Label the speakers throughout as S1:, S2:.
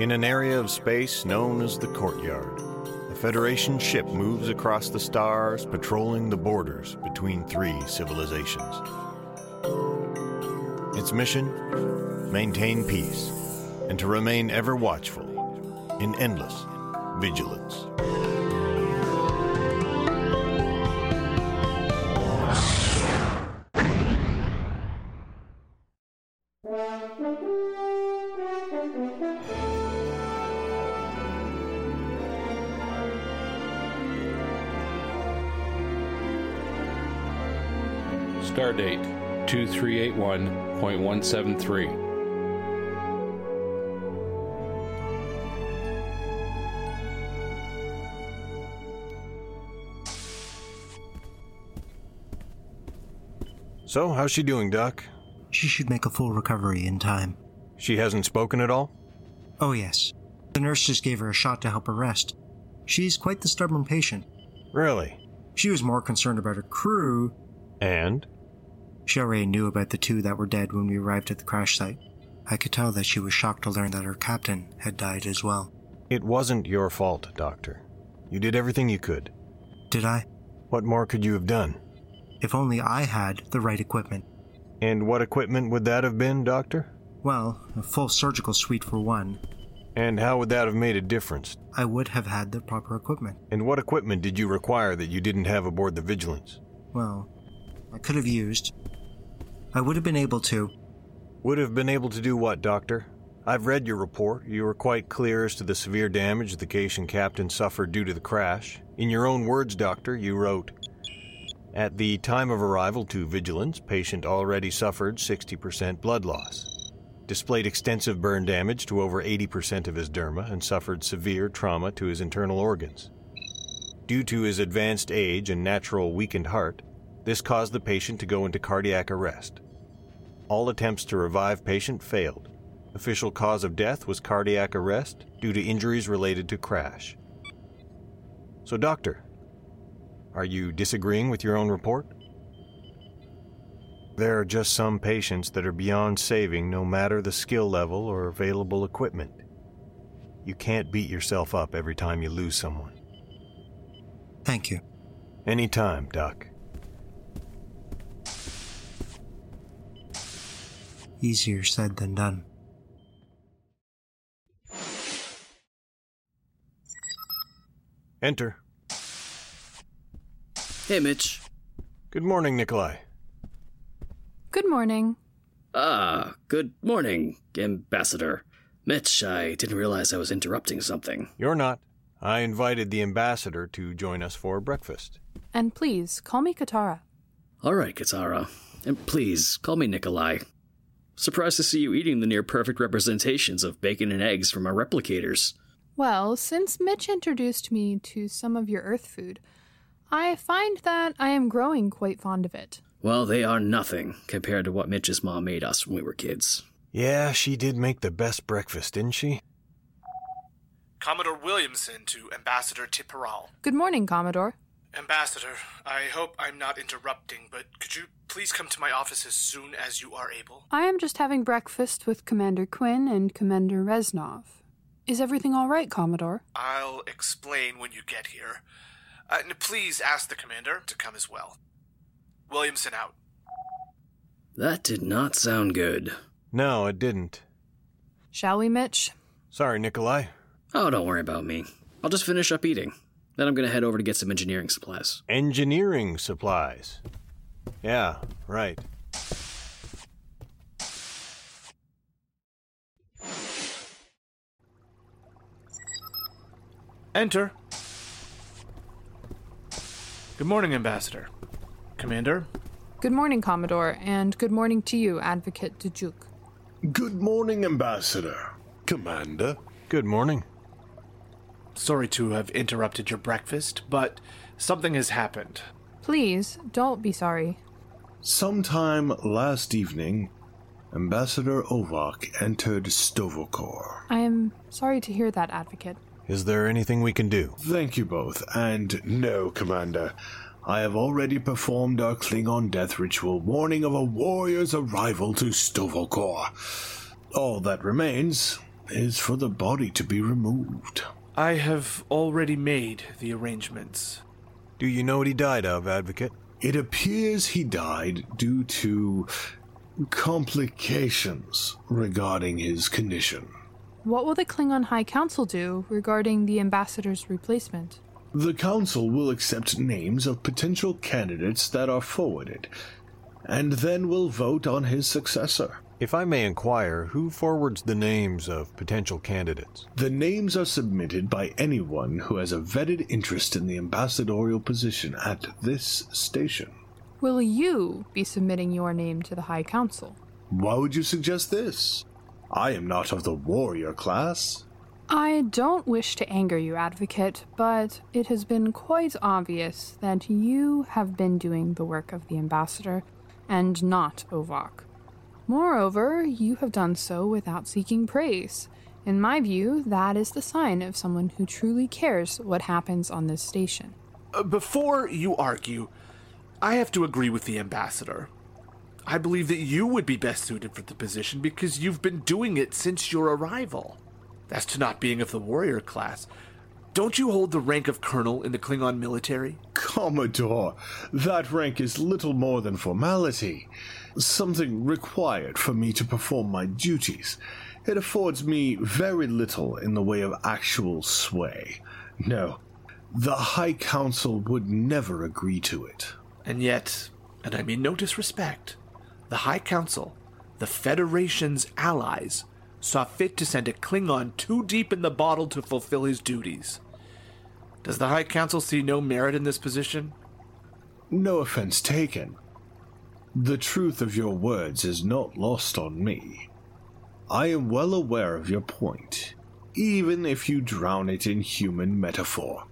S1: In an area of space known as the Courtyard, a Federation ship moves across the stars, patrolling the borders between three civilizations. Its mission? Maintain peace, and to remain ever watchful, in endless vigilance.
S2: 2381.173.
S1: So, how's she doing, Doc?
S3: She should make a full recovery in time.
S1: She hasn't spoken at all?
S3: Oh, yes. The nurse just gave her a shot to help her rest. She's quite the stubborn patient.
S1: Really?
S3: She was more concerned about her crew.
S1: And?
S3: She already knew about the two that were dead when we arrived at the crash site. I could tell that she was shocked to learn that her captain had died as well.
S1: It wasn't your fault, Doctor. You did everything you could.
S3: Did I?
S1: What more could you have done?
S3: If only I had the right equipment.
S1: And what equipment would that have been, Doctor?
S3: Well, a full surgical suite for one.
S1: And how would that have made a difference?
S3: I would have had the proper equipment.
S1: And what equipment did you require that you didn't have aboard the Vigilance?
S3: Well, I could have used. I would have been able to.
S1: Would have been able to do what, Doctor? I've read your report. You were quite clear as to the severe damage the Cation captain suffered due to the crash. In your own words, Doctor, you wrote At the time of arrival to Vigilance, patient already suffered 60% blood loss, displayed extensive burn damage to over 80% of his derma, and suffered severe trauma to his internal organs. Due to his advanced age and natural weakened heart, this caused the patient to go into cardiac arrest. All attempts to revive patient failed. Official cause of death was cardiac arrest due to injuries related to crash. So, doctor, are you disagreeing with your own report? There are just some patients that are beyond saving no matter the skill level or available equipment. You can't beat yourself up every time you lose someone.
S3: Thank you.
S1: Anytime, Doc.
S3: Easier said than done.
S1: Enter.
S4: Hey, Mitch.
S1: Good morning, Nikolai.
S5: Good morning.
S4: Ah, good morning, Ambassador. Mitch, I didn't realize I was interrupting something.
S1: You're not. I invited the ambassador to join us for breakfast.
S5: And please, call me Katara.
S4: All right, Katara. And please, call me Nikolai. Surprised to see you eating the near perfect representations of bacon and eggs from our replicators.
S5: Well, since Mitch introduced me to some of your Earth food, I find that I am growing quite fond of it.
S4: Well, they are nothing compared to what Mitch's mom made us when we were kids.
S1: Yeah, she did make the best breakfast, didn't she?
S6: Commodore Williamson to Ambassador Tipperal.
S5: Good morning, Commodore.
S6: Ambassador, I hope I'm not interrupting, but could you please come to my office as soon as you are able?
S5: I am just having breakfast with Commander Quinn and Commander Reznov. Is everything all right, Commodore?
S6: I'll explain when you get here. Uh, and please ask the commander to come as well. Williamson out.
S4: That did not sound good.
S1: No, it didn't.
S5: Shall we, Mitch?
S1: Sorry, Nikolai.
S4: Oh, don't worry about me. I'll just finish up eating. Then I'm gonna head over to get some engineering supplies.
S1: Engineering supplies. Yeah, right.
S6: Enter. Good morning, Ambassador. Commander?
S5: Good morning, Commodore, and good morning to you, Advocate Dujuk.
S7: Good morning, Ambassador. Commander.
S1: Good morning.
S6: Sorry to have interrupted your breakfast, but something has happened.
S5: Please, don't be sorry.
S7: Sometime last evening, Ambassador Ovak entered Stovokor.
S5: I am sorry to hear that, Advocate.
S1: Is there anything we can do?
S7: Thank you both, and no, Commander. I have already performed our Klingon death ritual warning of a warrior's arrival to Stovokor. All that remains is for the body to be removed.
S6: I have already made the arrangements.
S1: Do you know what he died of, Advocate?
S7: It appears he died due to complications regarding his condition.
S5: What will the Klingon High Council do regarding the ambassador's replacement?
S7: The Council will accept names of potential candidates that are forwarded, and then will vote on his successor.
S1: If I may inquire, who forwards the names of potential candidates?
S7: The names are submitted by anyone who has a vetted interest in the ambassadorial position at this station.
S5: Will you be submitting your name to the High Council?
S7: Why would you suggest this? I am not of the warrior class.
S5: I don't wish to anger you, Advocate, but it has been quite obvious that you have been doing the work of the ambassador and not Ovak. Moreover, you have done so without seeking praise. In my view, that is the sign of someone who truly cares what happens on this station.
S6: Uh, before you argue, I have to agree with the ambassador. I believe that you would be best suited for the position because you've been doing it since your arrival. As to not being of the warrior class, don't you hold the rank of colonel in the Klingon military?
S7: Commodore, that rank is little more than formality, something required for me to perform my duties. It affords me very little in the way of actual sway. No, the High Council would never agree to it.
S6: And yet, and I mean no disrespect, the High Council, the Federation's allies, saw fit to send a Klingon too deep in the bottle to fulfill his duties. Does the High Council see no merit in this position?
S7: No offense taken. The truth of your words is not lost on me. I am well aware of your point, even if you drown it in human metaphor.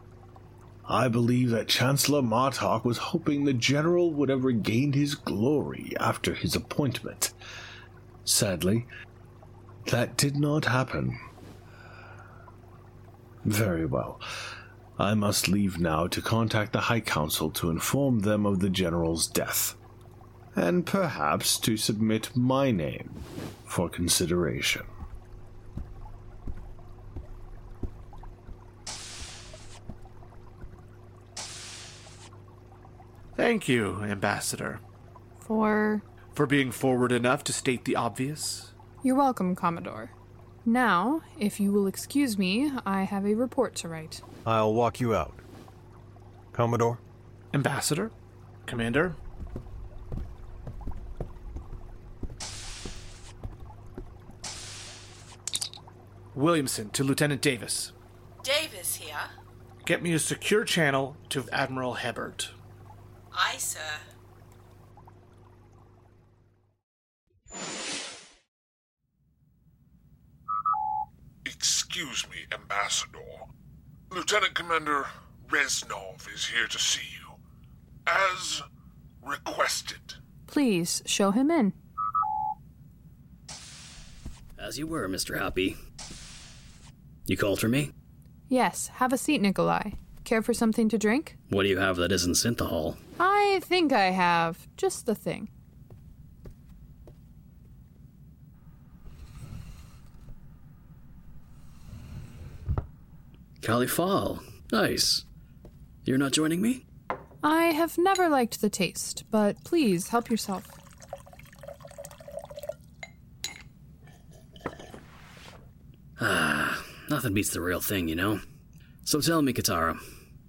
S7: I believe that Chancellor Martok was hoping the general would have regained his glory after his appointment. Sadly, that did not happen. Very well. I must leave now to contact the High Council to inform them of the General's death, and perhaps to submit my name for consideration.
S6: Thank you, Ambassador,
S5: For.
S6: for being forward enough to state the obvious.
S5: You're welcome, Commodore. Now, if you will excuse me, I have a report to write.
S1: I'll walk you out. Commodore?
S6: Ambassador? Commander? Williamson to Lieutenant Davis.
S8: Davis here.
S6: Get me a secure channel to Admiral Hebert.
S8: Aye, sir.
S9: Excuse me, Ambassador. Lieutenant Commander Reznov is here to see you. As requested.
S5: Please show him in.
S4: As you were, Mr. Happy. You called for me?
S5: Yes, have a seat, Nikolai. Care for something to drink?
S4: What do you have that isn't synthahol?
S5: I think I have just the thing.
S4: Califal. Nice. You're not joining me?
S5: I have never liked the taste, but please help yourself.
S4: Ah, nothing beats the real thing, you know? So tell me, Katara,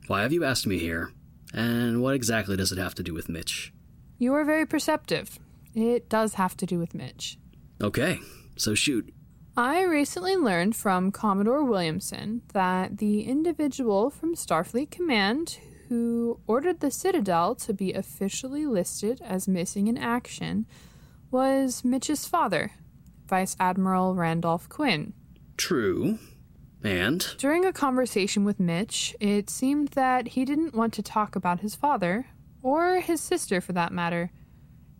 S4: why have you asked me here? And what exactly does it have to do with Mitch?
S5: You are very perceptive. It does have to do with Mitch.
S4: Okay, so shoot.
S5: I recently learned from Commodore Williamson that the individual from Starfleet Command who ordered the Citadel to be officially listed as missing in action was Mitch's father, Vice Admiral Randolph Quinn.
S4: True. And?
S5: During a conversation with Mitch, it seemed that he didn't want to talk about his father, or his sister for that matter,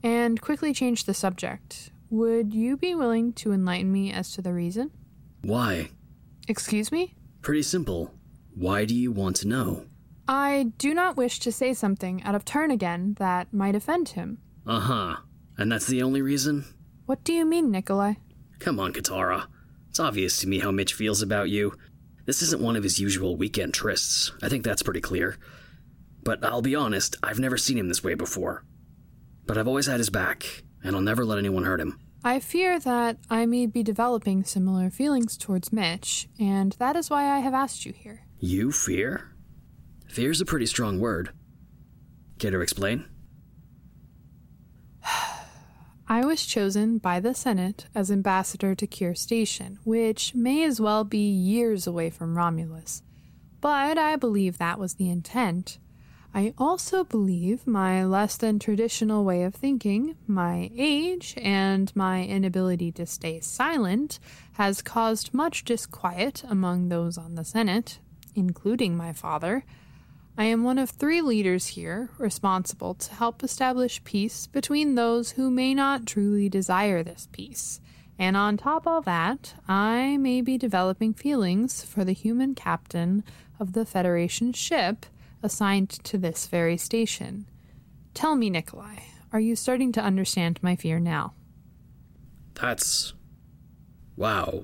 S5: and quickly changed the subject. Would you be willing to enlighten me as to the reason?
S4: Why?
S5: Excuse me?
S4: Pretty simple. Why do you want to know?
S5: I do not wish to say something out of turn again that might offend him.
S4: Uh huh. And that's the only reason?
S5: What do you mean, Nikolai?
S4: Come on, Katara. It's obvious to me how Mitch feels about you. This isn't one of his usual weekend trysts. I think that's pretty clear. But I'll be honest, I've never seen him this way before. But I've always had his back, and I'll never let anyone hurt him.
S5: I fear that I may be developing similar feelings towards Mitch, and that is why I have asked you here.
S4: You fear? Fear's a pretty strong word. Care to explain?
S5: I was chosen by the Senate as ambassador to Cure Station, which may as well be years away from Romulus. But I believe that was the intent. I also believe my less than traditional way of thinking, my age, and my inability to stay silent has caused much disquiet among those on the Senate, including my father. I am one of three leaders here responsible to help establish peace between those who may not truly desire this peace. And on top of that, I may be developing feelings for the human captain of the Federation ship assigned to this very station. Tell me, Nikolai, are you starting to understand my fear now?
S4: That's. Wow.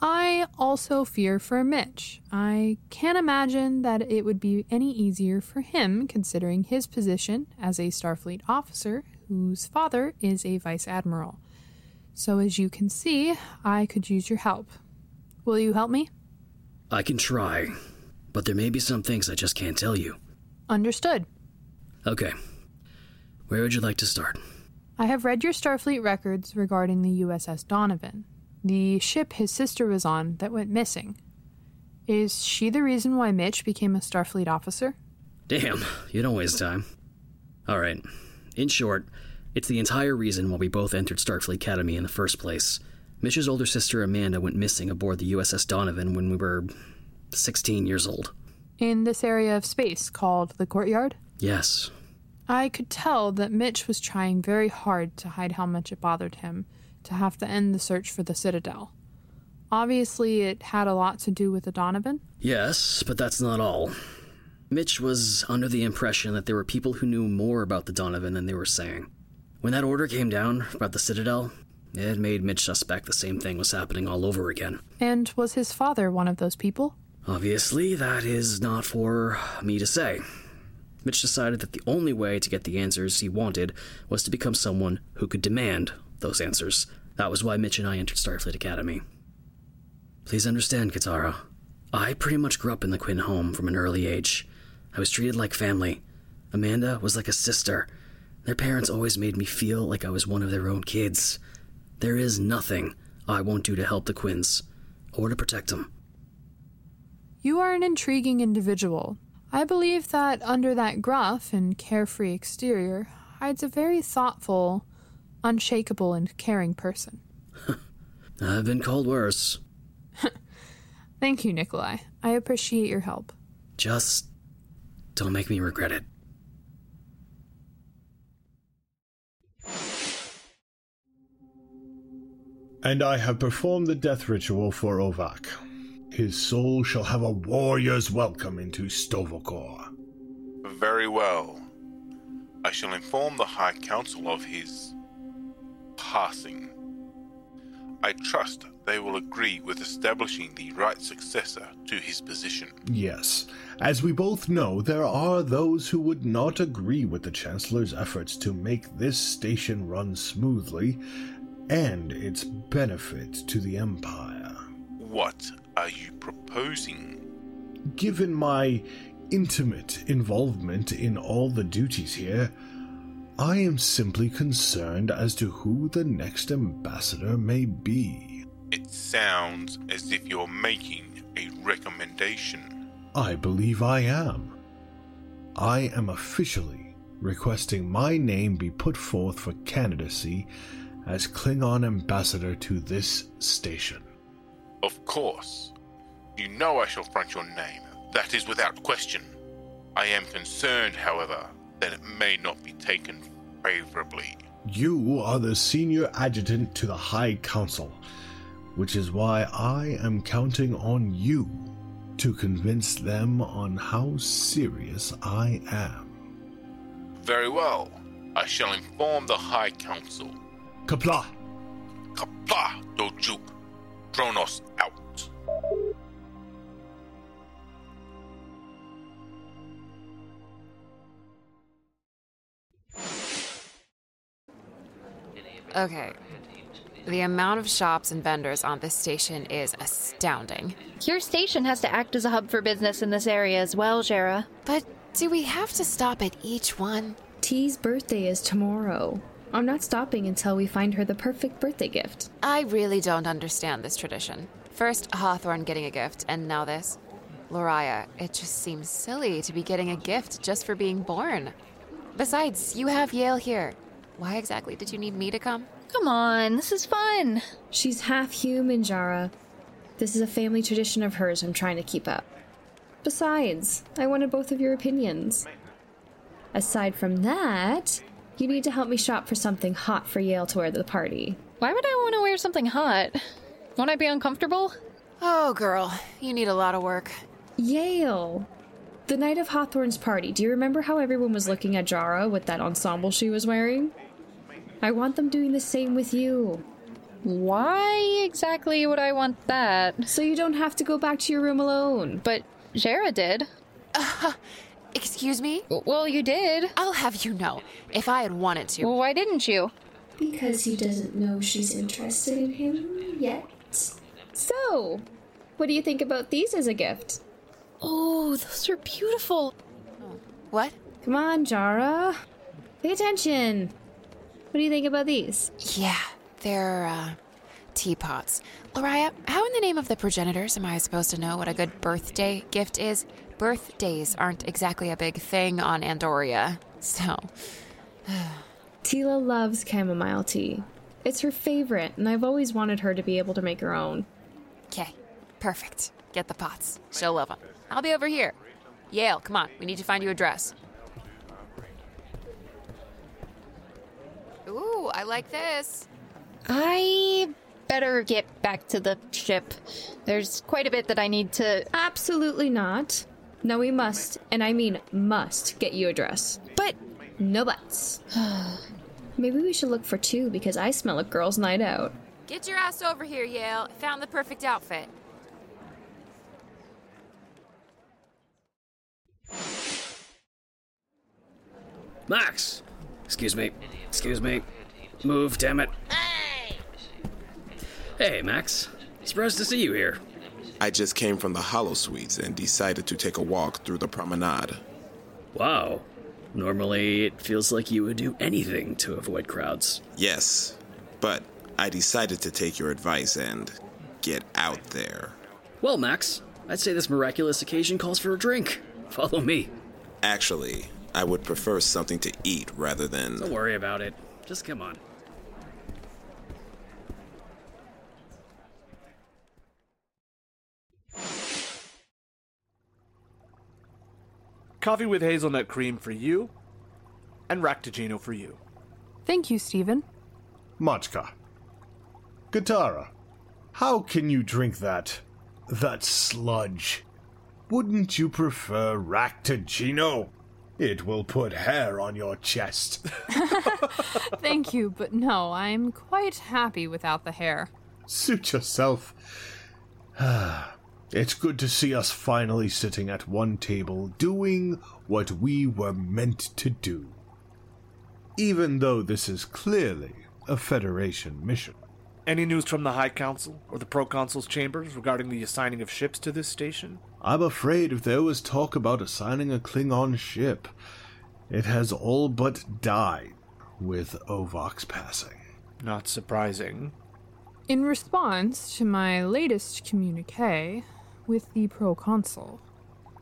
S5: I also fear for Mitch. I can't imagine that it would be any easier for him considering his position as a Starfleet officer whose father is a vice admiral. So, as you can see, I could use your help. Will you help me?
S4: I can try, but there may be some things I just can't tell you.
S5: Understood.
S4: Okay. Where would you like to start?
S5: I have read your Starfleet records regarding the USS Donovan, the ship his sister was on that went missing. Is she the reason why Mitch became a Starfleet officer?
S4: Damn, you don't waste time. Alright. In short, it's the entire reason why we both entered Starfleet Academy in the first place. Mitch's older sister Amanda went missing aboard the USS Donovan when we were 16 years old.
S5: In this area of space called the Courtyard?
S4: Yes.
S5: I could tell that Mitch was trying very hard to hide how much it bothered him to have to end the search for the Citadel. Obviously, it had a lot to do with the Donovan.
S4: Yes, but that's not all. Mitch was under the impression that there were people who knew more about the Donovan than they were saying. When that order came down about the Citadel, it made Mitch suspect the same thing was happening all over again.
S5: And was his father one of those people?
S4: Obviously, that is not for me to say. Mitch decided that the only way to get the answers he wanted was to become someone who could demand those answers. That was why Mitch and I entered Starfleet Academy. Please understand, Katara. I pretty much grew up in the Quinn home from an early age. I was treated like family. Amanda was like a sister. Their parents always made me feel like I was one of their own kids. There is nothing I won't do to help the Quinns or to protect them.
S5: You are an intriguing individual. I believe that under that gruff and carefree exterior hides a very thoughtful, unshakable, and caring person.
S4: I've been called worse.
S5: Thank you, Nikolai. I appreciate your help.
S4: Just don't make me regret it.
S7: And I have performed the death ritual for Ovak. His soul shall have a warrior's welcome into Stovokor.
S9: Very well. I shall inform the High Council of his passing. I trust they will agree with establishing the right successor to his position.
S7: Yes, as we both know, there are those who would not agree with the Chancellor's efforts to make this station run smoothly and its benefit to the Empire.
S9: What are you proposing?
S7: Given my intimate involvement in all the duties here, I am simply concerned as to who the next ambassador may be.
S9: It sounds as if you're making a recommendation.
S7: I believe I am. I am officially requesting my name be put forth for candidacy as Klingon ambassador to this station.
S9: Of course. You know I shall front your name. That is without question. I am concerned, however, that it may not be taken favorably.
S7: You are the senior adjutant to the High Council, which is why I am counting on you to convince them on how serious I am.
S9: Very well. I shall inform the High Council.
S7: Qapla'!
S9: Qapla', Dojuk. Kronos out.
S10: Okay. The amount of shops and vendors on this station is astounding.
S11: Your station has to act as a hub for business in this area as well, Jera.
S10: But do we have to stop at each one?
S12: T's birthday is tomorrow. I'm not stopping until we find her the perfect birthday gift.
S10: I really don't understand this tradition. First, Hawthorne getting a gift, and now this. Loriah, it just seems silly to be getting a gift just for being born. Besides, you have Yale here. Why exactly did you need me to come?
S11: Come on, this is fun.
S12: She's half human, Jara. This is a family tradition of hers I'm trying to keep up. Besides, I wanted both of your opinions. Aside from that, you need to help me shop for something hot for Yale to wear to the party.
S11: Why would I want to wear something hot? Won't I be uncomfortable?
S10: Oh, girl, you need a lot of work.
S12: Yale! The night of Hawthorne's party, do you remember how everyone was looking at Jara with that ensemble she was wearing? I want them doing the same with you.
S11: Why exactly would I want that?
S12: So you don't have to go back to your room alone.
S11: But Jara did.
S10: Uh, excuse me?
S11: Well, you did.
S10: I'll have you know, if I had wanted to.
S11: Well, why didn't you?
S12: Because he doesn't know she's interested in him yet. So, what do you think about these as a gift?
S11: Oh, those are beautiful.
S10: What?
S12: Come on, Jara. Pay attention. What do you think about these?
S10: Yeah, they're, uh, teapots. Loriah, how in the name of the progenitors am I supposed to know what a good birthday gift is? Birthdays aren't exactly a big thing on Andoria, so.
S12: Tila loves chamomile tea. It's her favorite, and I've always wanted her to be able to make her own.
S10: Okay, perfect. Get the pots. She'll love them. I'll be over here. Yale, come on. We need to find you a dress. Ooh, I like this.
S11: I better get back to the ship. There's quite a bit that I need to.
S12: Absolutely not. No, we must, and I mean must, get you a dress.
S10: But.
S12: No buts. Maybe we should look for two because I smell a girls' night out.
S10: Get your ass over here, Yale. Found the perfect outfit.
S4: Max! Excuse me. Excuse me. Move, damn it.
S8: Hey!
S4: Hey, Max. Surprised to see you here.
S13: I just came from the Holosuites and decided to take a walk through the promenade.
S4: Wow. Normally, it feels like you would do anything to avoid crowds.
S13: Yes, but I decided to take your advice and get out there.
S4: Well, Max, I'd say this miraculous occasion calls for a drink. Follow me.
S13: Actually, I would prefer something to eat rather than.
S4: Don't worry about it. Just come on.
S6: Coffee with hazelnut cream for you, and Raktajino for you.
S5: Thank you, Stephen.
S7: Machka. Katara, how can you drink that. that sludge? Wouldn't you prefer Raktajino? It will put hair on your chest.
S5: Thank you, but no, I'm quite happy without the hair.
S7: Suit yourself. it's good to see us finally sitting at one table doing what we were meant to do. Even though this is clearly a Federation mission.
S6: Any news from the High Council or the Proconsul's chambers regarding the assigning of ships to this station?
S7: I'm afraid if there was talk about assigning a Klingon ship, it has all but died with Ovak's passing.
S6: Not surprising.
S5: In response to my latest communique with the proconsul,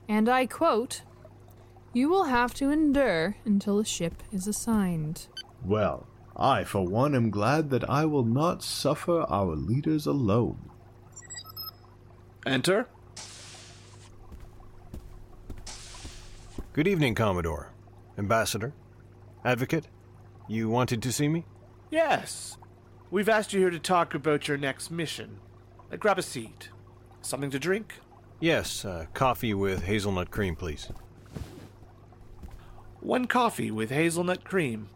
S5: and I quote, You will have to endure until a ship is assigned.
S7: Well, I, for one, am glad that I will not suffer our leaders alone.
S6: Enter.
S1: Good evening, Commodore. Ambassador. Advocate. You wanted to see me?
S6: Yes. We've asked you here to talk about your next mission. Uh, grab a seat. Something to drink?
S1: Yes, uh, coffee with hazelnut cream, please.
S6: One coffee with hazelnut cream.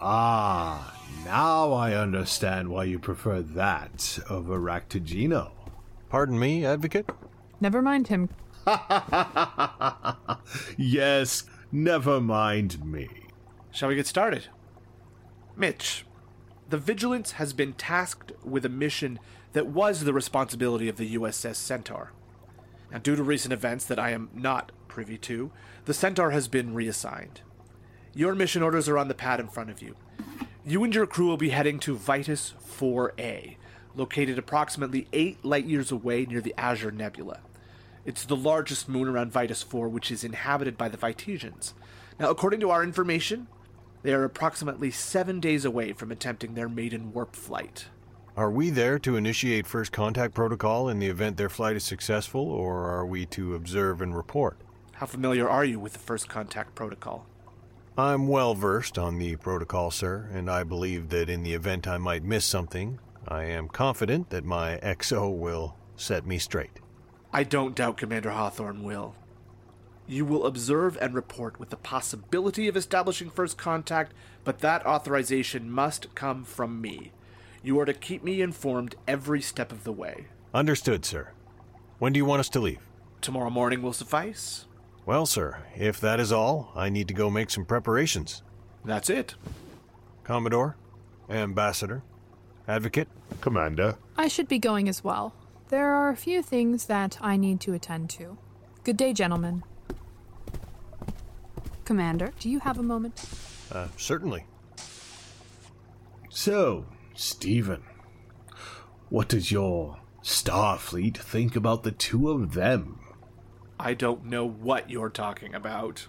S7: Ah, Now I understand why you prefer that over Raktajino.
S1: Pardon me, Advocate?
S5: Never mind him.
S7: yes, never mind me.
S6: Shall we get started? Mitch, the Vigilance has been tasked with a mission that was the responsibility of the USS Centaur. Now, due to recent events that I am not privy to, the Centaur has been reassigned. Your mission orders are on the pad in front of you. You and your crew will be heading to Vitus 4A, located approximately 8 light years away near the Azure Nebula. It's the largest moon around Vitus 4, which is inhabited by the Vitesians. Now, according to our information, they are approximately seven days away from attempting their maiden warp flight.
S1: Are we there to initiate first contact protocol in the event their flight is successful, or are we to observe and report?
S6: How familiar are you with the first contact protocol?
S1: I'm well versed on the protocol, sir, and I believe that in the event I might miss something, I am confident that my XO will set me straight.
S6: I don't doubt Commander Hawthorne will. You will observe and report with the possibility of establishing first contact, but that authorization must come from me. You are to keep me informed every step of the way.
S1: Understood, sir. When do you want us to leave?
S6: Tomorrow morning will suffice.
S1: Well, sir, if that is all, I need to go make some preparations.
S6: That's it.
S1: Commodore, Ambassador, Advocate,
S7: Commander.
S5: I should be going as well. There are a few things that I need to attend to. Good day, gentlemen. Commander, do you have a moment?
S1: Uh, certainly.
S7: So, Stephen, what does your Starfleet think about the two of them?
S6: I don't know what you're talking about.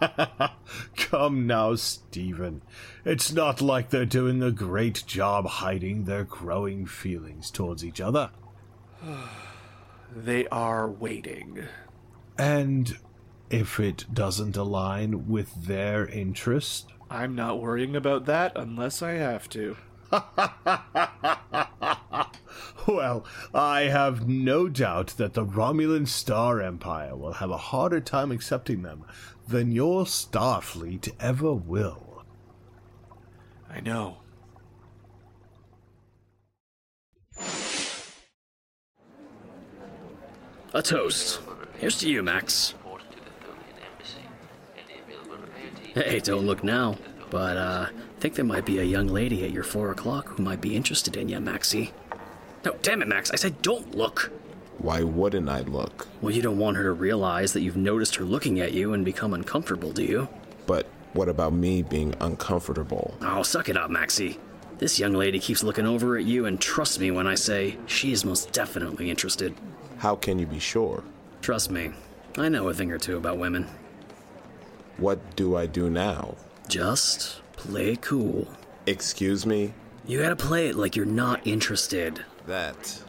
S7: Come now, Stephen. It's not like they're doing a great job hiding their growing feelings towards each other.
S6: they are waiting.
S7: And if it doesn't align with their interest?
S6: I'm not worrying about that unless I have to.
S7: well, I have no doubt that the Romulan Star Empire will have a harder time accepting them than your Starfleet ever will.
S6: I know.
S4: A toast. Here's to you, Max. Hey, don't look now, but uh, I think there might be a young lady at your four o'clock who might be interested in you, Maxie. No, damn it, Max! I said don't look.
S13: Why wouldn't I look?
S4: Well, you don't want her to realize that you've noticed her looking at you and become uncomfortable, do you?
S13: But what about me being uncomfortable?
S4: Oh, suck it up, Maxie. This young lady keeps looking over at you, and trust me when I say she is most definitely interested.
S13: How can you be sure?
S4: Trust me, I know a thing or two about women.
S13: What do I do now?
S4: Just play cool.
S13: Excuse me?
S4: You gotta play it like you're not interested.
S13: That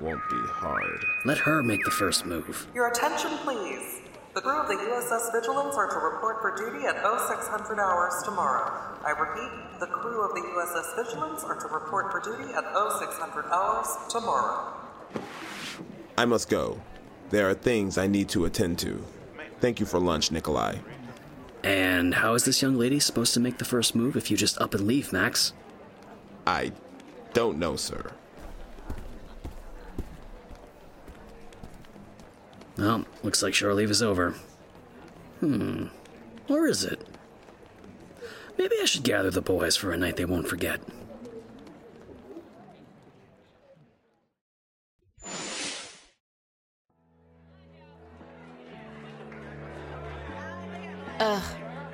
S13: won't be hard.
S4: Let her make the first move.
S14: Your attention, please. The crew of the USS Vigilance are to report for duty at 0600 hours tomorrow. I repeat, the crew of the USS Vigilance are to report for duty at 0600 hours tomorrow.
S13: I must go. There are things I need to attend to. Thank you for lunch, Nikolai.
S4: And how is this young lady supposed to make the first move if you just up and leave, Max?
S13: I don't know, sir.
S4: Well, looks like shore leave is over. Hmm. Or is it? Maybe I should gather the boys for a night they won't forget.
S10: Ugh.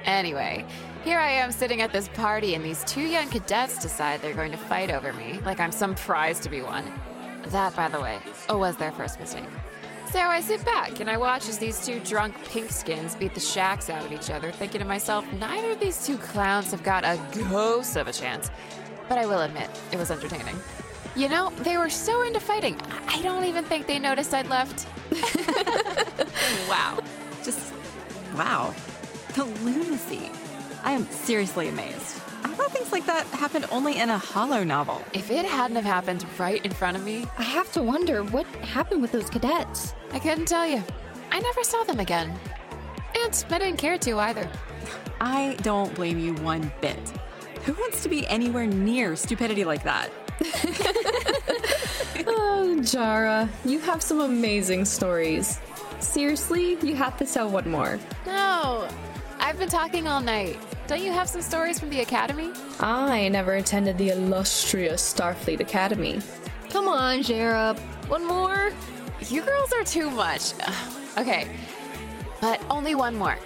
S10: Anyway, here I am sitting at this party, and these two young cadets decide they're going to fight over me, like I'm some prize to be won. That, by the way, oh, was their first mistake. So I sit back and I watch as these two drunk pinkskins beat the shacks out of each other, thinking to myself, neither of these two clowns have got a ghost of a chance. But I will admit, it was entertaining. You know, they were so into fighting, I don't even think they noticed I'd left.
S15: wow. Just, wow. The lunacy. I am seriously amazed. I thought things like that happened only in a holonovel.
S10: If it hadn't have happened right in front of me,
S12: I have to wonder what happened with those cadets.
S10: I couldn't tell you. I never saw them again. And I didn't care to either.
S15: I don't blame you one bit. Who wants to be anywhere near stupidity like that?
S12: oh, Jara, you have some amazing stories. Seriously, you have to tell one more.
S10: No, I've been talking all night. Don't you have some stories from the Academy?
S12: I never attended the illustrious Starfleet Academy.
S11: Come on, Jara. One more?
S10: You girls are too much. okay, but only one more.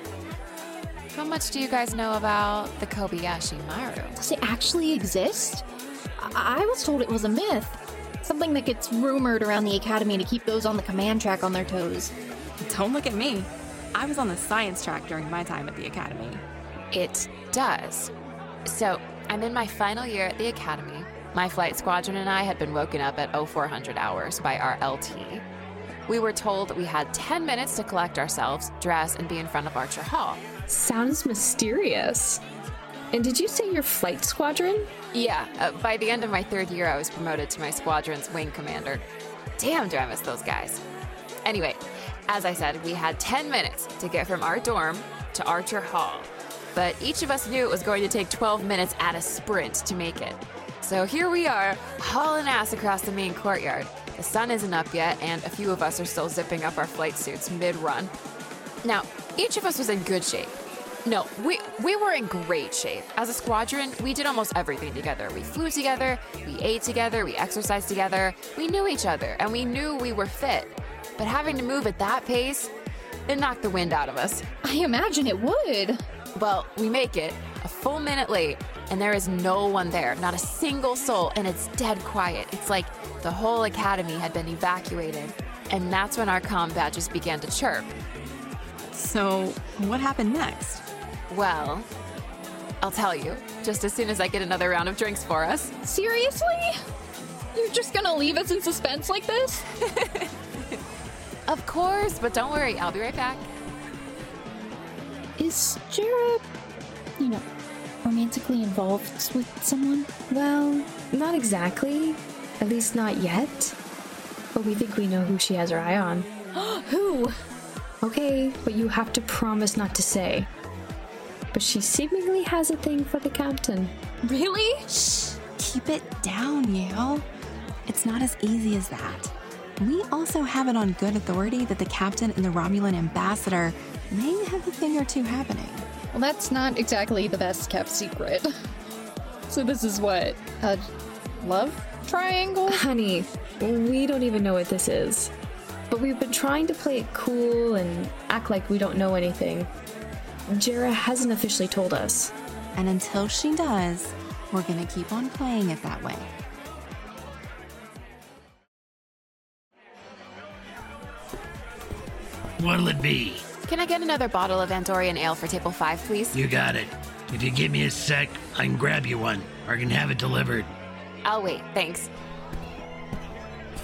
S10: How much do you guys know about the Kobayashi Maru?
S11: Does it actually exist? I, I was told it was a myth. Something that gets rumored around the Academy to keep those on the command track on their toes.
S15: Don't look at me. I was on the science track during my time at the Academy.
S10: It does. So, I'm in my final year at the Academy. My flight squadron and I had been woken up at 0400 hours by our LT. We were told we had 10 minutes to collect ourselves, dress, and be in front of Archer Hall.
S12: Sounds mysterious. And did you say your flight squadron?
S10: Yeah, uh, by the end of my third year, I was promoted to my squadron's wing commander. Damn, do I miss those guys. Anyway, as I said, we had 10 minutes to get from our dorm to Archer Hall, but each of us knew it was going to take 12 minutes at a sprint to make it. So here we are, hauling ass across the main courtyard. The sun isn't up yet, and a few of us are still zipping up our flight suits mid run. Now, each of us was in good shape. No, we we were in great shape. As a squadron, we did almost everything together. We flew together, we ate together, we exercised together. We knew each other, and we knew we were fit. But having to move at that pace, it knocked the wind out of us.
S11: I imagine it would.
S10: Well, we make it a full minute late, and there is no one there, not a single soul, and it's dead quiet. It's like the whole academy had been evacuated. And that's when our comm badges began to chirp.
S15: So, what happened next?
S10: Well, I'll tell you, just as soon as I get another round of drinks for us.
S11: Seriously? You're just gonna leave us in suspense like this?
S10: of course, but don't worry, I'll be right back.
S11: Is Jara, you know, romantically involved with someone?
S12: Well, not exactly. At least not yet. But we think we know who she has her eye on.
S11: who?
S12: Okay, but you have to promise not to say. But she seemingly has a thing for the captain.
S11: Really?
S15: Shh. Keep it down, Yale. It's not as easy as that. We also have it on good authority that the captain and the Romulan ambassador may have a thing or two happening.
S11: Well, that's not exactly the best kept secret. So this is what? A love triangle?
S12: Honey, we don't even know what this is. But we've been trying to play it cool and act like we don't know anything. Jara hasn't officially told us.
S15: And until she does, we're gonna keep on playing it that way.
S16: What'll it be?
S10: Can I get another bottle of Andorian ale for table five, please?
S16: You got it. If you give me a sec, I can grab you one, or I can have it delivered.
S10: I'll wait, thanks.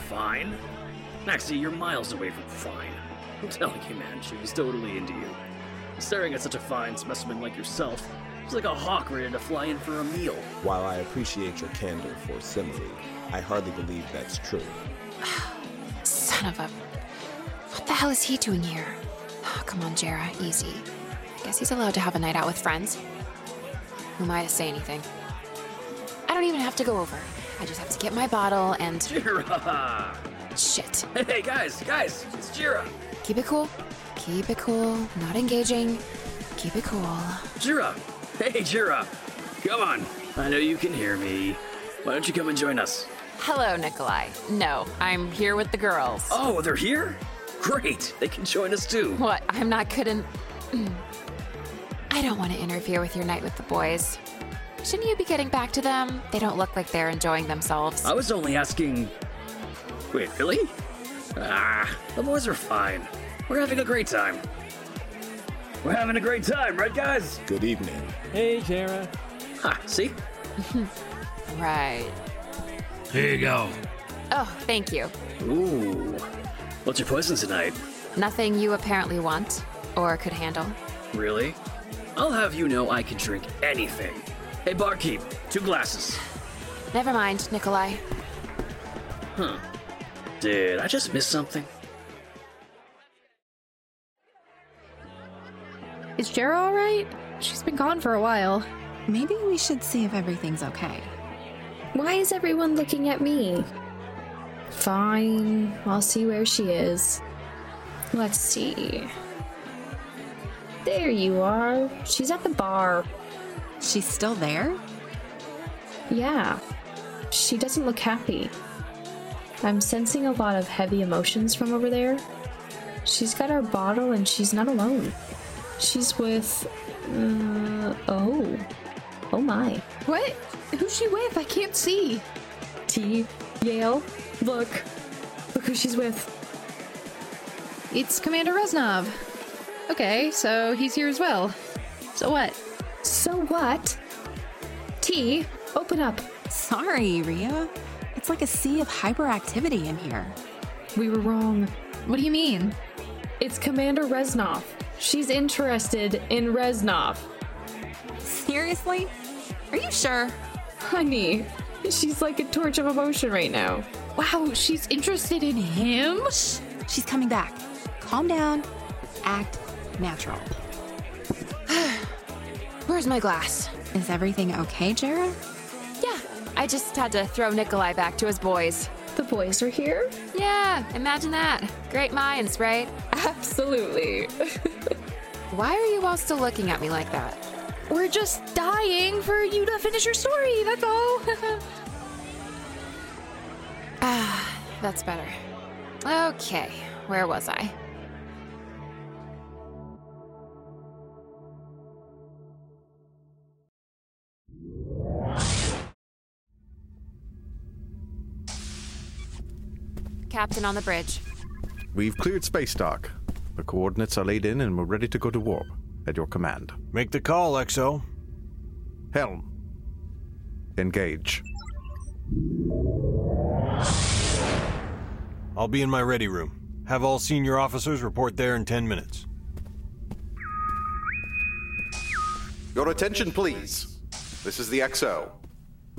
S4: Fine? Maxie, you're miles away from fine. I'm telling you, man, she was totally into you. Staring at such a fine specimen like yourself is like a hawk ready to fly in for a meal.
S13: While I appreciate your candor for simile, I hardly believe that's true.
S10: Son of a. What the hell is he doing here? Oh, come on, Jara, easy. I guess he's allowed to have a night out with friends. Who am I to say anything? I don't even have to go over. I just have to get my bottle and.
S4: Jira!
S10: Shit.
S4: Hey, guys, guys, it's Jira.
S10: Keep it cool. Keep it cool. Not engaging. Keep it cool.
S4: Jira! Hey, Jira! Come on. I know you can hear me. Why don't you come and join us?
S10: Hello, Nikolai. No, I'm here with the girls.
S4: Oh, they're here? Great. They can join us too.
S10: What? I'm not good in. I don't want to interfere with your night with the boys. Shouldn't you be getting back to them? They don't look like they're enjoying themselves.
S4: I was only asking. Wait, really? Ah, the boys are fine. We're having a great time. We're having a great time, right, guys?
S13: Good evening.
S17: Hey, Jara.
S4: Ha, see?
S10: right.
S16: Here you go.
S10: Oh, thank you.
S4: Ooh. What's your poison tonight?
S10: Nothing you apparently want or could handle.
S4: Really? I'll have you know I can drink anything. Hey, barkeep, two glasses.
S10: Never mind, Nikolai.
S4: Huh. Did I just miss something?
S11: Is Jara alright? She's been gone for a while.
S15: Maybe we should see if everything's okay.
S12: Why is everyone looking at me? Fine, I'll see where she is. Let's see. There you are. She's at the bar.
S15: She's still there?
S12: Yeah. She doesn't look happy. I'm sensing a lot of heavy emotions from over there. She's got her bottle and she's not alone. She's with. Uh, oh. Oh my.
S11: What? Who's she with? I can't see.
S12: T. Yale. Look. Look who she's with.
S11: It's Commander Reznov. Okay, so he's here as well. So what?
S12: So what? T, open up.
S15: Sorry, Ria. It's like a sea of hyperactivity in here.
S12: We were wrong.
S11: What do you mean?
S12: It's Commander Reznov. She's interested in Reznov.
S15: Seriously? Are you sure?
S12: Honey, she's like a torch of emotion right now.
S11: Wow, she's interested in him?
S15: She's coming back. Calm down. Act natural.
S10: Where's my glass?
S15: Is everything okay, Jera?
S10: Yeah, I just had to throw Nikolai back to his boys.
S12: The boys are here?
S10: Yeah, imagine that. Great minds, right?
S12: Absolutely.
S10: Why are you all still looking at me like that?
S11: We're just dying for you to finish your story, that's all.
S10: ah, that's better. Okay, where was I? Captain on the bridge.
S17: We've cleared space dock. The coordinates are laid in and we're ready to go to warp. At your command.
S1: Make the call, XO.
S17: Helm. Engage.
S1: I'll be in my ready room. Have all senior officers report there in 10 minutes.
S18: Your attention, please. This is the XO.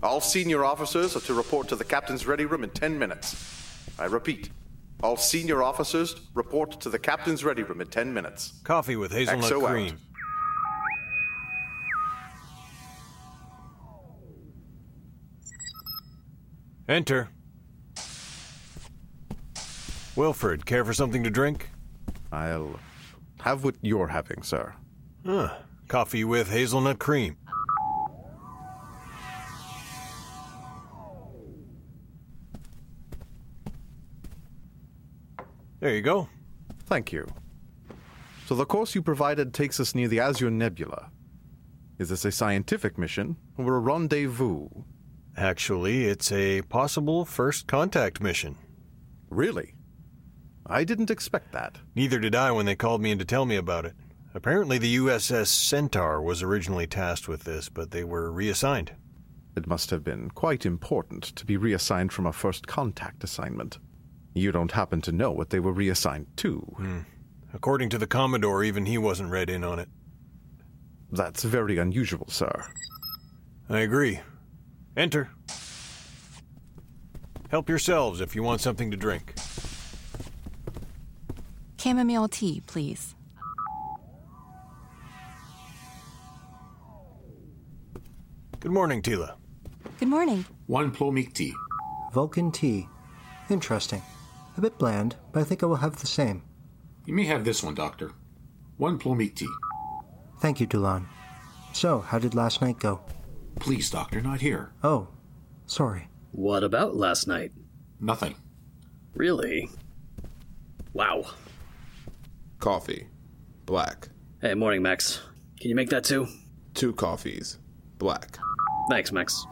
S18: All senior officers are to report to the captain's ready room in 10 minutes. I repeat, all senior officers report to the captain's ready room in 10 minutes.
S1: Coffee with hazelnut
S18: XO
S1: cream.
S18: Out.
S1: Enter. Wilfred, care for something to drink?
S17: I'll have what you're having, sir.
S1: Huh. Coffee with hazelnut cream. There you go.
S17: Thank you. So the course you provided takes us near the Azure Nebula. Is this a scientific mission or a rendezvous?
S1: Actually, it's a possible first contact mission.
S17: Really? I didn't expect that.
S1: Neither did I when they called me in to tell me about it. Apparently, the USS Centaur was originally tasked with this, but they were reassigned.
S17: It must have been quite important to be reassigned from a first contact assignment. You don't happen to know what they were reassigned to.
S1: Hmm. According to the Commodore, even he wasn't read in on it.
S17: That's very unusual, sir.
S1: I agree. Enter. Help yourselves if you want something to drink.
S15: Chamomile tea, please.
S1: Good morning, Tila.
S15: Good morning.
S2: One Plomeek tea.
S3: Vulcan tea. Interesting. A bit bland, but I think I will have the same.
S2: You may have this one, Doctor. One Plomeek tea.
S3: Thank you, Dulon. So, how did last night go?
S2: Please, Doctor, not here.
S3: Oh, sorry.
S4: What about last night?
S2: Nothing.
S4: Really? Wow.
S13: Coffee. Black.
S4: Hey, morning, Max. Can you make that too?
S13: Two coffees. Black.
S4: Thanks, Max.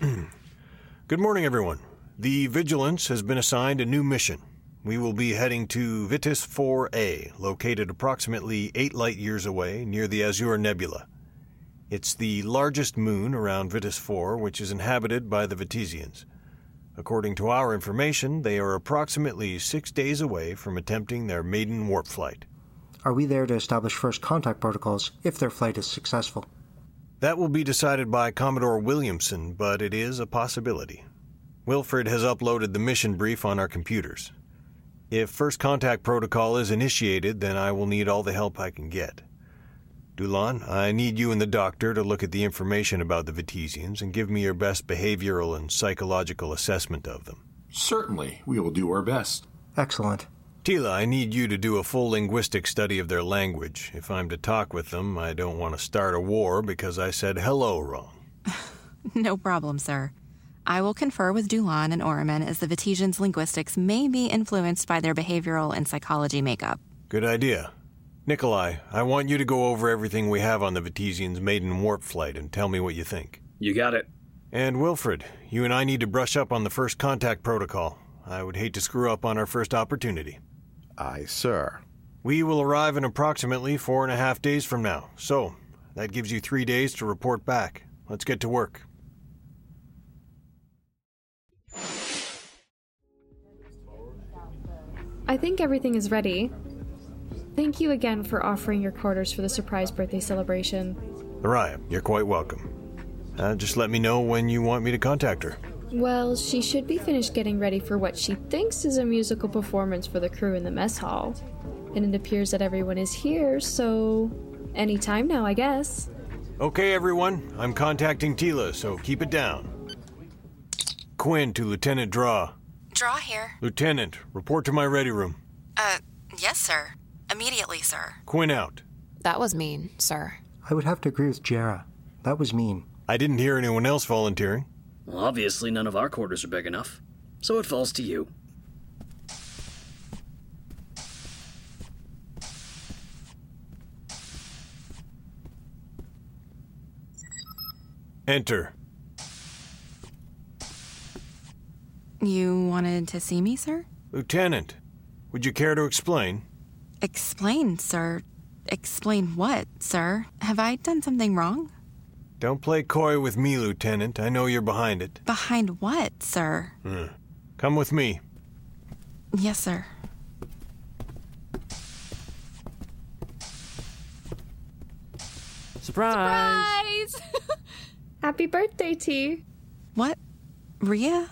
S1: Good morning, everyone. The Vigilance has been assigned a new mission. We will be heading to Vitis 4A, located approximately 8 light years away near the Azure Nebula. It's the largest moon around Vitis 4, which is inhabited by the Vitesians. According to our information, they are approximately six days away from attempting their maiden warp flight.
S3: Are we there to establish first contact protocols if their flight is successful?
S1: That will be decided by Commodore Williamson, but it is a possibility. Wilfred has uploaded the mission brief on our computers. If first contact protocol is initiated, then I will need all the help I can get. Dulon, I need you and the doctor to look at the information about the Vitesians and give me your best behavioral and psychological assessment of them.
S2: Certainly, we will do our best.
S3: Excellent.
S1: Tila, I need you to do a full linguistic study of their language. If I'm to talk with them, I don't want to start a war because I said hello wrong.
S15: no problem, sir. I will confer with Dulon and Oraman as the Vitesians' linguistics may be influenced by their behavioral and psychology makeup.
S1: Good idea. Nikolai, I want you to go over everything we have on the Vitesians' maiden warp flight and tell me what you think.
S4: You got it.
S1: And Wilfred, you and I need to brush up on the first contact protocol. I would hate to screw up on our first opportunity.
S17: Aye, sir.
S1: We will arrive in approximately four and a half days from now, so that gives you three days to report back. Let's get to work.
S12: I think everything is ready. Thank you again for offering your quarters for the surprise birthday celebration.
S1: Araya, you're quite welcome. Uh, just let me know when you want me to contact her.
S12: Well, she should be finished getting ready for what she thinks is a musical performance for the crew in the mess hall. And it appears that everyone is here, so any time now, I guess.
S1: Okay, everyone. I'm contacting Tila, so keep it down. Quinn to Lieutenant Draw.
S15: Draw here.
S1: Lieutenant, report to my ready room.
S15: Uh, yes, sir. Immediately, sir.
S1: Quinn out.
S10: That was mean, sir.
S3: I would have to agree with Jera. That was mean.
S1: I didn't hear anyone else volunteering.
S4: Well, obviously, none of our quarters are big enough, so it falls to you.
S1: Enter.
S15: You wanted to see me, sir?
S1: Lieutenant, would you care to explain?
S15: Explain, sir. Explain what, sir? Have I done something wrong?
S1: Don't play coy with me, Lieutenant. I know you're behind it.
S15: Behind what, sir?
S1: Hmm. Come with me.
S15: Yes, sir.
S5: Surprise! Surprise!
S12: Happy birthday, T.
S15: What? Ria?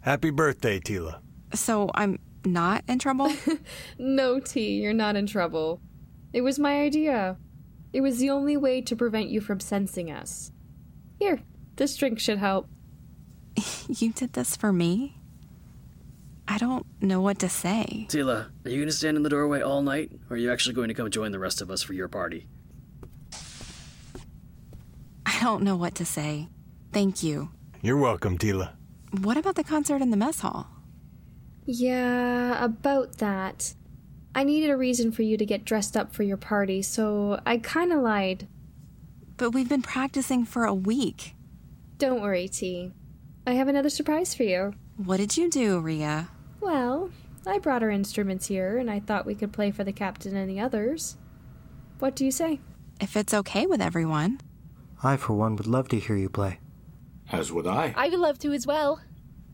S1: Happy birthday, Tila.
S15: So I'm not in trouble?
S12: no, T, you're not in trouble. It was my idea. It was the only way to prevent you from sensing us. Here, this drink should help.
S15: you did this for me? I don't know what to say.
S4: Tila, are you going to stand in the doorway all night, or are you actually going to come join the rest of us for your party?
S15: I don't know what to say. Thank you.
S1: You're welcome, Tila.
S15: What about the concert in the mess hall?
S12: Yeah, about that. I needed a reason for you to get dressed up for your party, so I kinda lied.
S15: But we've been practicing for a week.
S12: Don't worry, T. I have another surprise for you.
S15: What did you do, Ria?
S12: Well, I brought our instruments here, and I thought we could play for the captain and the others. What do you say?
S15: If it's okay with everyone.
S3: I, for one, would love to hear you play.
S2: As would I.
S11: I would love to as well.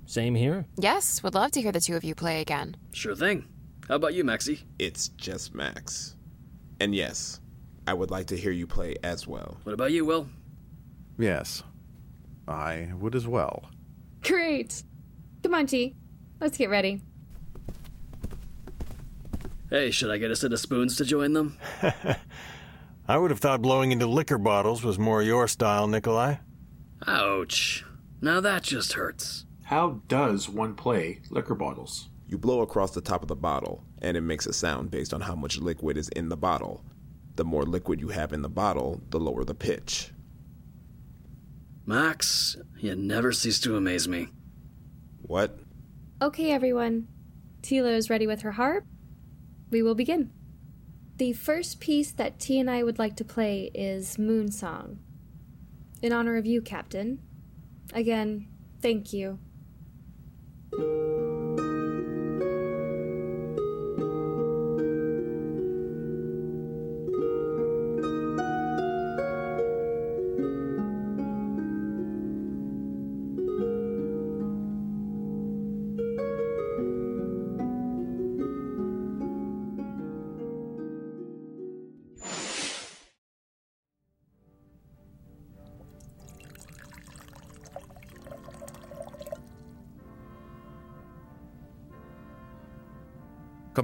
S19: Same here.
S10: Yes, would love to hear the two of you play again.
S4: Sure thing. How about you, Maxie?
S13: It's just Max. And yes, I would like to hear you play as well.
S4: What about you, Will?
S17: Yes, I would as well.
S12: Great. Come on, T. Let's get ready.
S4: Hey, should I get a set of spoons to join them?
S1: I would have thought blowing into liquor bottles was more your style, Nikolai.
S4: Ouch. Now that just hurts.
S2: How does one play liquor bottles?
S13: You blow across the top of the bottle, and it makes a sound based on how much liquid is in the bottle. The more liquid you have in the bottle, the lower the pitch.
S4: Max, you never cease to amaze me.
S13: What?
S12: Okay, everyone. Tila is ready with her harp. We will begin. The first piece that T and I would like to play is Moon Song. In honor of you, Captain. Again, thank you.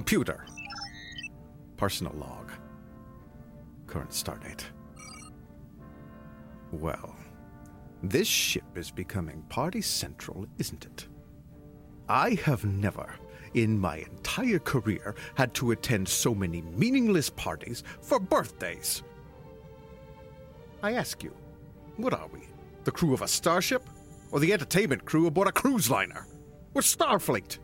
S17: Computer. Personal log. Current stardate. Well, this ship is becoming party central, isn't it? I have never, in my entire career, had to attend so many meaningless parties for birthdays. I ask you, what are we? The crew of a starship? Or the entertainment crew aboard a cruise liner? We're Starfleet!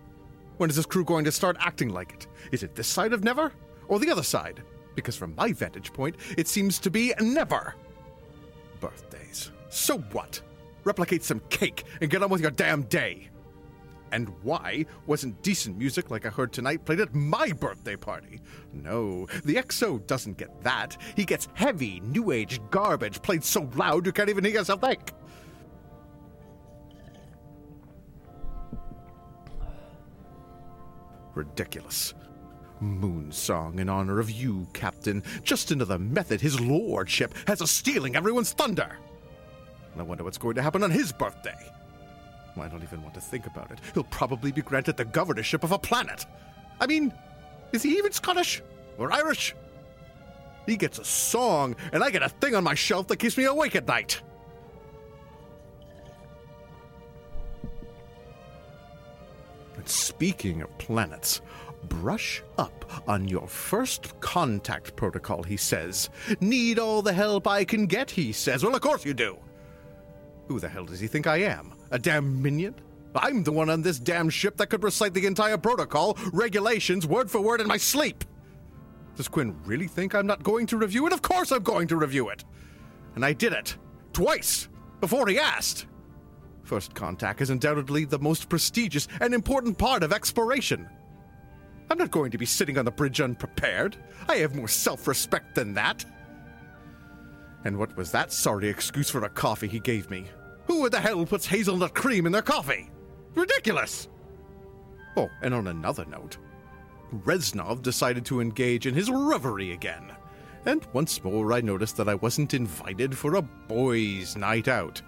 S17: When is this crew going to start acting like it? Is it this side of never? Or the other side? Because from my vantage point, it seems to be never. Birthdays. So what? Replicate some cake and get on with your damn day. And why wasn't decent music like I heard tonight played at my birthday party? No, the XO doesn't get that. He gets heavy, new age garbage played so loud you can't even hear yourself think. Ridiculous. Moon song in honor of you, Captain. Just another method his lordship has of stealing everyone's thunder. I wonder what's going to happen on his birthday. I don't even want to think about it. He'll probably be granted the governorship of a planet. I mean, is he even Scottish? Or Irish? He gets a song, and I get a thing on my shelf that keeps me awake at night. And speaking of planets, brush up on your first contact protocol, he says. Need all the help I can get, he says. Well, of course you do. Who the hell does he think I am? A damn minion? I'm the one on this damn ship that could recite the entire protocol, regulations, word for word in my sleep. Does Quinn really think I'm not going to review it? Of course I'm going to review it. And I did it. Twice. Before he asked. First contact is undoubtedly the most prestigious and important part of exploration. I'm not going to be sitting on the bridge unprepared. I have more self respect than that. And what was that sorry excuse for a coffee he gave me? Who in the hell puts hazelnut cream in their coffee? Ridiculous! Oh, and on another note, Reznov decided to engage in his reverie again. And once more I noticed that I wasn't invited for a boys' night out.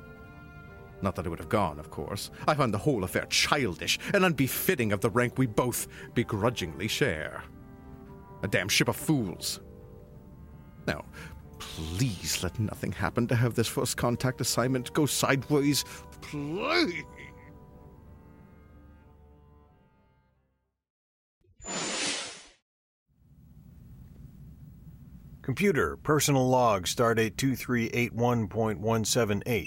S17: Not that I would have gone, of course. I find the whole affair childish and unbefitting of the rank we both begrudgingly share. A damn ship of fools. Now, please let nothing happen to have this first contact assignment go sideways. Please.
S1: Computer, personal log, stardate 2381.178.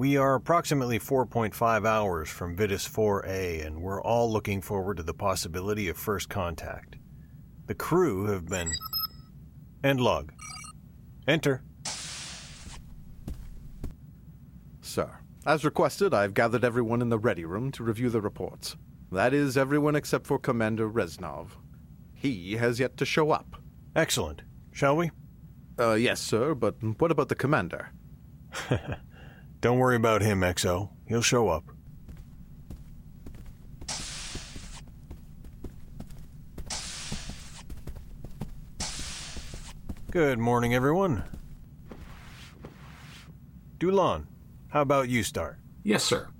S1: We are approximately 4.5 hours from Vitus 4A, and we're all looking forward to the possibility of first contact. The crew have been. End log. Enter.
S17: Sir, as requested, I've gathered everyone in the ready room to review the reports. That is, everyone except for Commander Reznov. He has yet to show up.
S1: Excellent. Shall we?
S17: Uh, yes, sir, but what about the commander?
S1: Don't worry about him, XO. He'll show up. Good morning, everyone. Dulon, how about you start?
S2: Yes, sir.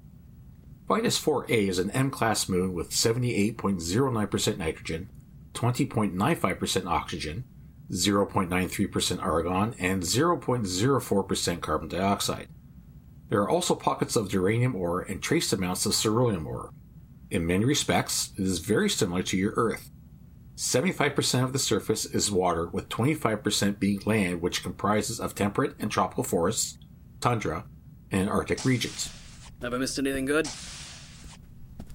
S2: Vitus 4A is an M class moon with 78.09% nitrogen, 20.95% oxygen, 0.93% argon, and 0.04% carbon dioxide. There are also pockets of uranium ore and trace amounts of cerulean ore. In many respects, it is very similar to your Earth. 75% of the surface is water, with 25% being land, which comprises of temperate and tropical forests, tundra, and Arctic regions.
S4: Have I missed anything good?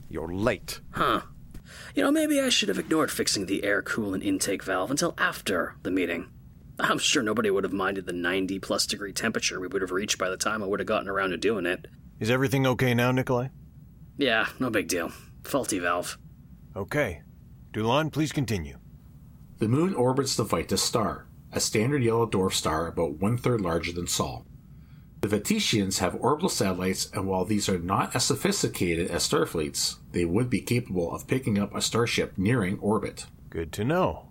S17: You're late.
S4: Huh. You know, maybe I should have ignored fixing the air coolant intake valve until after the meeting. I'm sure nobody would have minded the 90 plus degree temperature we would have reached by the time I would have gotten around to doing it.
S1: Is everything okay now, Nikolai?
S4: Yeah, no big deal. Faulty valve.
S1: Okay. Dulon, please continue.
S2: The moon orbits the Vitus star, a standard yellow dwarf star about one third larger than Sol. The Vitesians have orbital satellites, and while these are not as sophisticated as Starfleet's, they would be capable of picking up a starship nearing orbit.
S1: Good to know.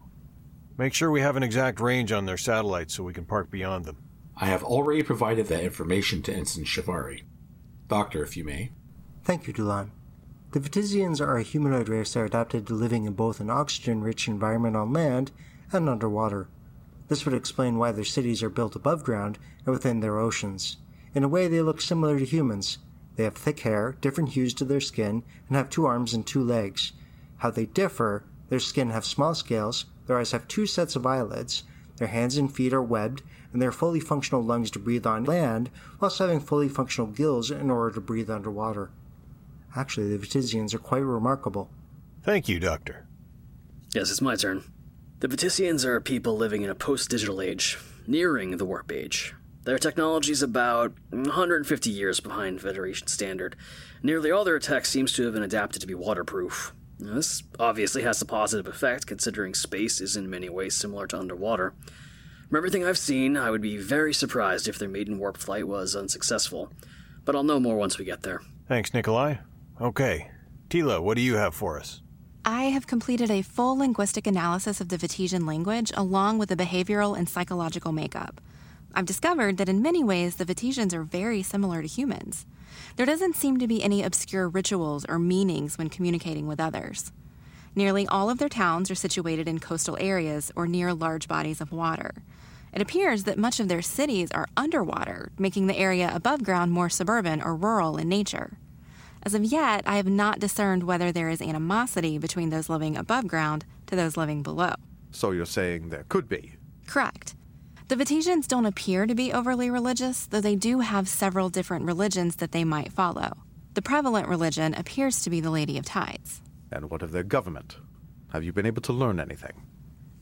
S1: Make sure we have an exact range on their satellites so we can park beyond them.
S2: I have already provided that information to Ensign Shivari. Doctor, if you may.
S3: Thank you, Dulon. The Vitesians are a humanoid race that are adapted to living in both an oxygen rich environment on land and underwater. This would explain why their cities are built above ground and within their oceans. In a way, they look similar to humans. They have thick hair, different hues to their skin, and have two arms and two legs. How they differ their skin have small scales, their eyes have two sets of eyelids, their hands and feet are webbed, and they are fully functional lungs to breathe on land, whilst having fully functional gills in order to breathe underwater. Actually, the Vitesians are quite remarkable.
S1: Thank you, Doctor.
S4: Yes, it's my turn. The Vitesians are people living in a post digital age, nearing the warp age. Their technology is about 150 years behind Federation standard. Nearly all their tech seems to have been adapted to be waterproof. Now, this obviously has a positive effect, considering space is in many ways similar to underwater. From everything I've seen, I would be very surprised if their maiden warp flight was unsuccessful. But I'll know more once we get there.
S1: Thanks, Nikolai. Okay. Tila, what do you have for us?
S15: I have completed a full linguistic analysis of the Vitesian language along with the behavioral and psychological makeup. I've discovered that in many ways the Vitesians are very similar to humans. There doesn't seem to be any obscure rituals or meanings when communicating with others. Nearly all of their towns are situated in coastal areas or near large bodies of water. It appears that much of their cities are underwater, making the area above ground more suburban or rural in nature. As of yet, I have not discerned whether there is animosity between those living above ground to those living below.
S17: So you're saying there could be?
S15: Correct. The Vitesians don't appear to be overly religious, though they do have several different religions that they might follow. The prevalent religion appears to be the Lady of Tides.
S17: And what of their government? Have you been able to learn anything?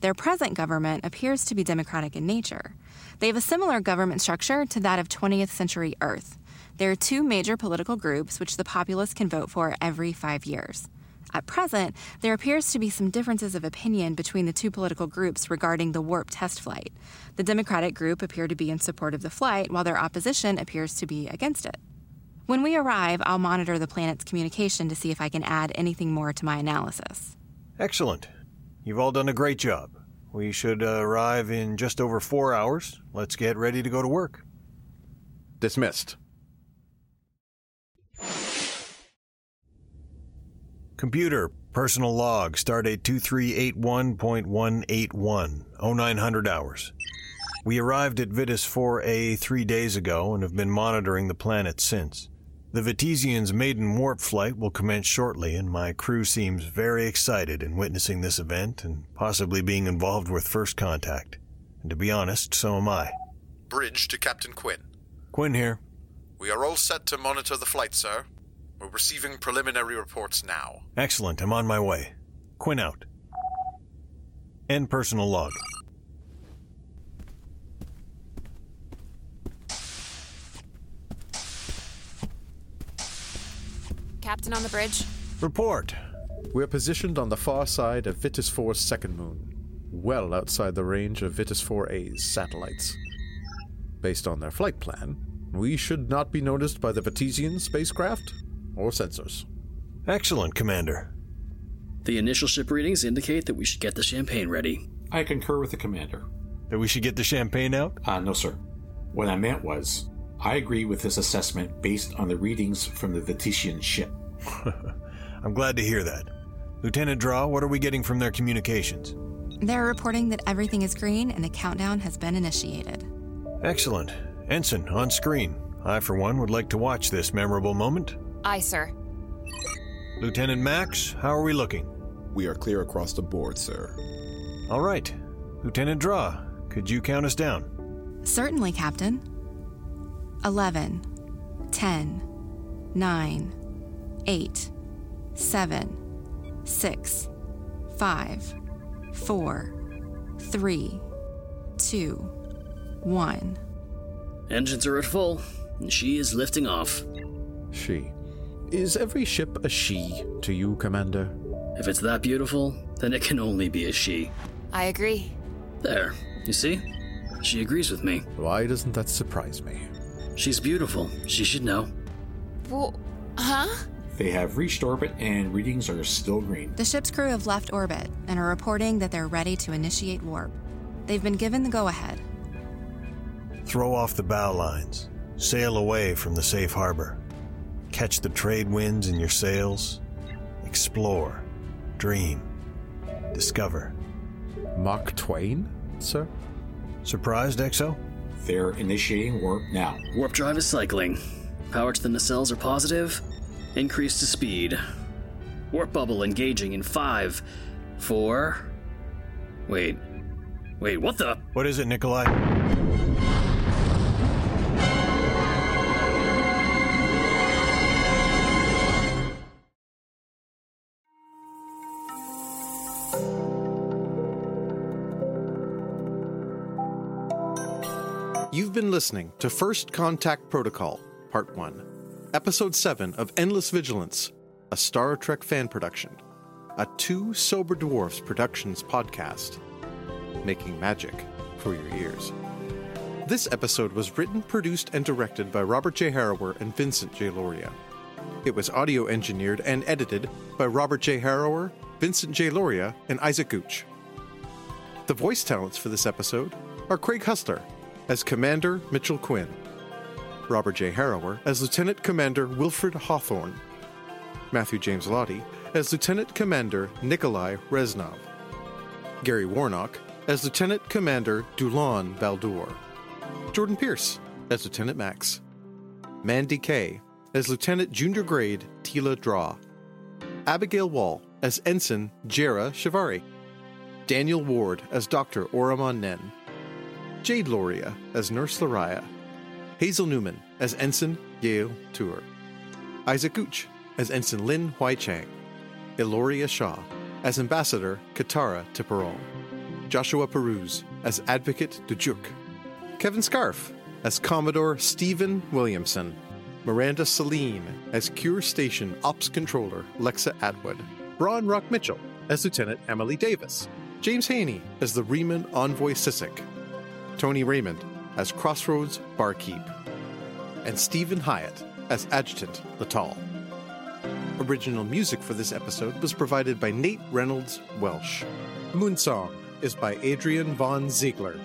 S15: Their present government appears to be democratic in nature. They have a similar government structure to that of 20th century Earth. There are two major political groups which the populace can vote for every five years. At present, there appears to be some differences of opinion between the two political groups regarding the warp test flight. The Democratic group appear to be in support of the flight, while their opposition appears to be against it. When we arrive, I'll monitor the planet's communication to see if I can add anything more to my analysis.
S1: Excellent. You've all done a great job. We should uh, arrive in just over four hours. Let's get ready to go to work.
S17: Dismissed.
S1: Computer, personal log, stardate 2381.181, 0900 hours. We arrived at Vitus 4A three days ago and have been monitoring the planet since. The Vitesian's maiden warp flight will commence shortly, and my crew seems very excited in witnessing this event and possibly being involved with first contact. And to be honest, so am I.
S18: Bridge to Captain Quinn.
S1: Quinn here.
S18: We are all set to monitor the flight, sir. We're receiving preliminary reports now.
S1: Excellent, I'm on my way. Quinn out. End personal log.
S10: Captain on the bridge.
S1: Report.
S17: We're positioned on the far side of Vitus 4's second moon, well outside the range of Vitus 4A's satellites. Based on their flight plan, we should not be noticed by the Vitesian spacecraft or sensors.
S1: Excellent, Commander.
S4: The initial ship readings indicate that we should get the champagne ready.
S2: I concur with the commander.
S1: That we should get the champagne out?
S2: Uh, no, sir. What I meant was, I agree with this assessment based on the readings from the Vitesian ship.
S1: I'm glad to hear that. Lieutenant Draw, what are we getting from their communications?
S15: They're reporting that everything is green and the countdown has been initiated.
S1: Excellent. Ensign, on screen. I, for one, would like to watch this memorable moment.
S10: Aye, sir.
S1: Lieutenant Max, how are we looking?
S13: We are clear across the board, sir.
S1: All right. Lieutenant Draw, could you count us down?
S15: Certainly, Captain. 11, 10, 9, 8, 7, 6, 5, 4, 3, 2, 1.
S4: Engines are at full, and she is lifting off.
S17: She. Is every ship a she to you, Commander?
S4: If it's that beautiful, then it can only be a she.
S10: I agree.
S4: There, you see? She agrees with me.
S17: Why doesn't that surprise me?
S4: She's beautiful. She should know.
S10: Well, huh?
S2: They have reached orbit and readings are still green.
S15: The ship's crew have left orbit and are reporting that they're ready to initiate warp. They've been given the go ahead.
S1: Throw off the bow lines. Sail away from the safe harbor. Catch the trade winds in your sails. explore, dream, discover.
S20: Mark Twain, sir?
S1: Surprised, Exo?
S2: They're initiating warp now.
S4: Warp drive is cycling. Power to the nacelles are positive. Increase to speed. Warp bubble engaging in five, four. Wait. Wait, what the?
S1: What is it, Nikolai?
S17: You've been listening to First Contact Protocol, Part 1, Episode 7 of Endless Vigilance, a Star Trek fan production, a Two Sober Dwarfs Productions podcast, making magic for your ears. This episode was written, produced, and directed by Robert J. Harrower and Vincent J. Lauria. It was audio engineered and edited by Robert J. Harrower, Vincent J. Lauria, and Isaac Gooch. The voice talents for this episode are Craig Hustler as Commander Mitchell Quinn, Robert J. Harrower as Lieutenant Commander Wilfred Hawthorne, Matthew James Lottie as Lieutenant Commander Nikolai Reznov, Gary Warnock as Lieutenant Commander Dulon Baldur, Jordan Pierce as Lieutenant Max, Mandy Kay as Lieutenant Junior Grade Tila Draw, Abigail Wall as Ensign Jera Shivari, Daniel Ward as Dr. Oraman Nen, Jade Lauria as Nurse Lariah, Hazel Newman as Ensign Yale Tour, Isaac Gooch as Ensign Lin Huai Chang, Eloria Shaw as Ambassador Katara Tipperol, Joshua Peruz as Advocate Dujuk, Kevin Scarf as Commodore Stephen Williamson, Miranda Celine as Cure Station Ops Controller Lexa Atwood, Ron Rock Mitchell as Lieutenant Emily Davis, James Haney as the Riemann Envoy Sissick, Tony Raymond as Crossroads Barkeep, and Stephen Hyatt as Adjutant Latal. Original music for this episode was provided by Nate Reynolds Welsh. Moonsong is by Adrian Von Ziegler.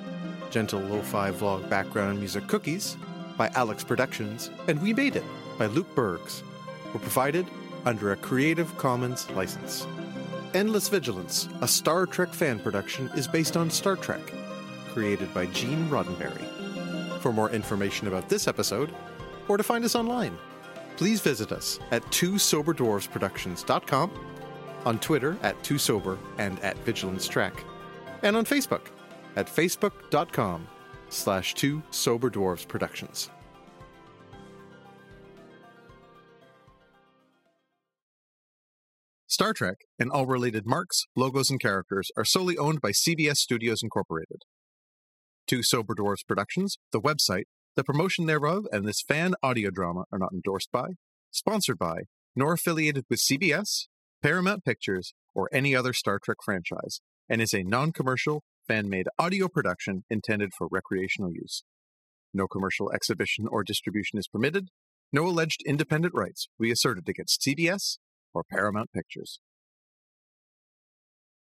S17: Gentle Lo-Fi Vlog Background Music Cookies by Alex Productions, and We Made It by Luke Bergs were provided under a Creative Commons license. Endless Vigilance, a Star Trek fan production, is based on Star Trek, created by Gene Roddenberry. For more information about this episode, or to find us online, please visit us at twosoberdwarfsproductions.com, on Twitter at twosober and at Vigilance Trek, and on Facebook at facebook.com slash two sober dwarves productions. Star Trek and all related marks, logos, and characters are solely owned by CBS Studios Incorporated. Two Sober Dwarfs Productions, the website, the promotion thereof, and this fan audio drama are not endorsed by, sponsored by, nor affiliated with CBS, Paramount Pictures, or any other Star Trek franchise, and is a non commercial, fan made audio production intended for recreational use. No commercial exhibition or distribution is permitted. No alleged independent rights be asserted against CBS or Paramount Pictures.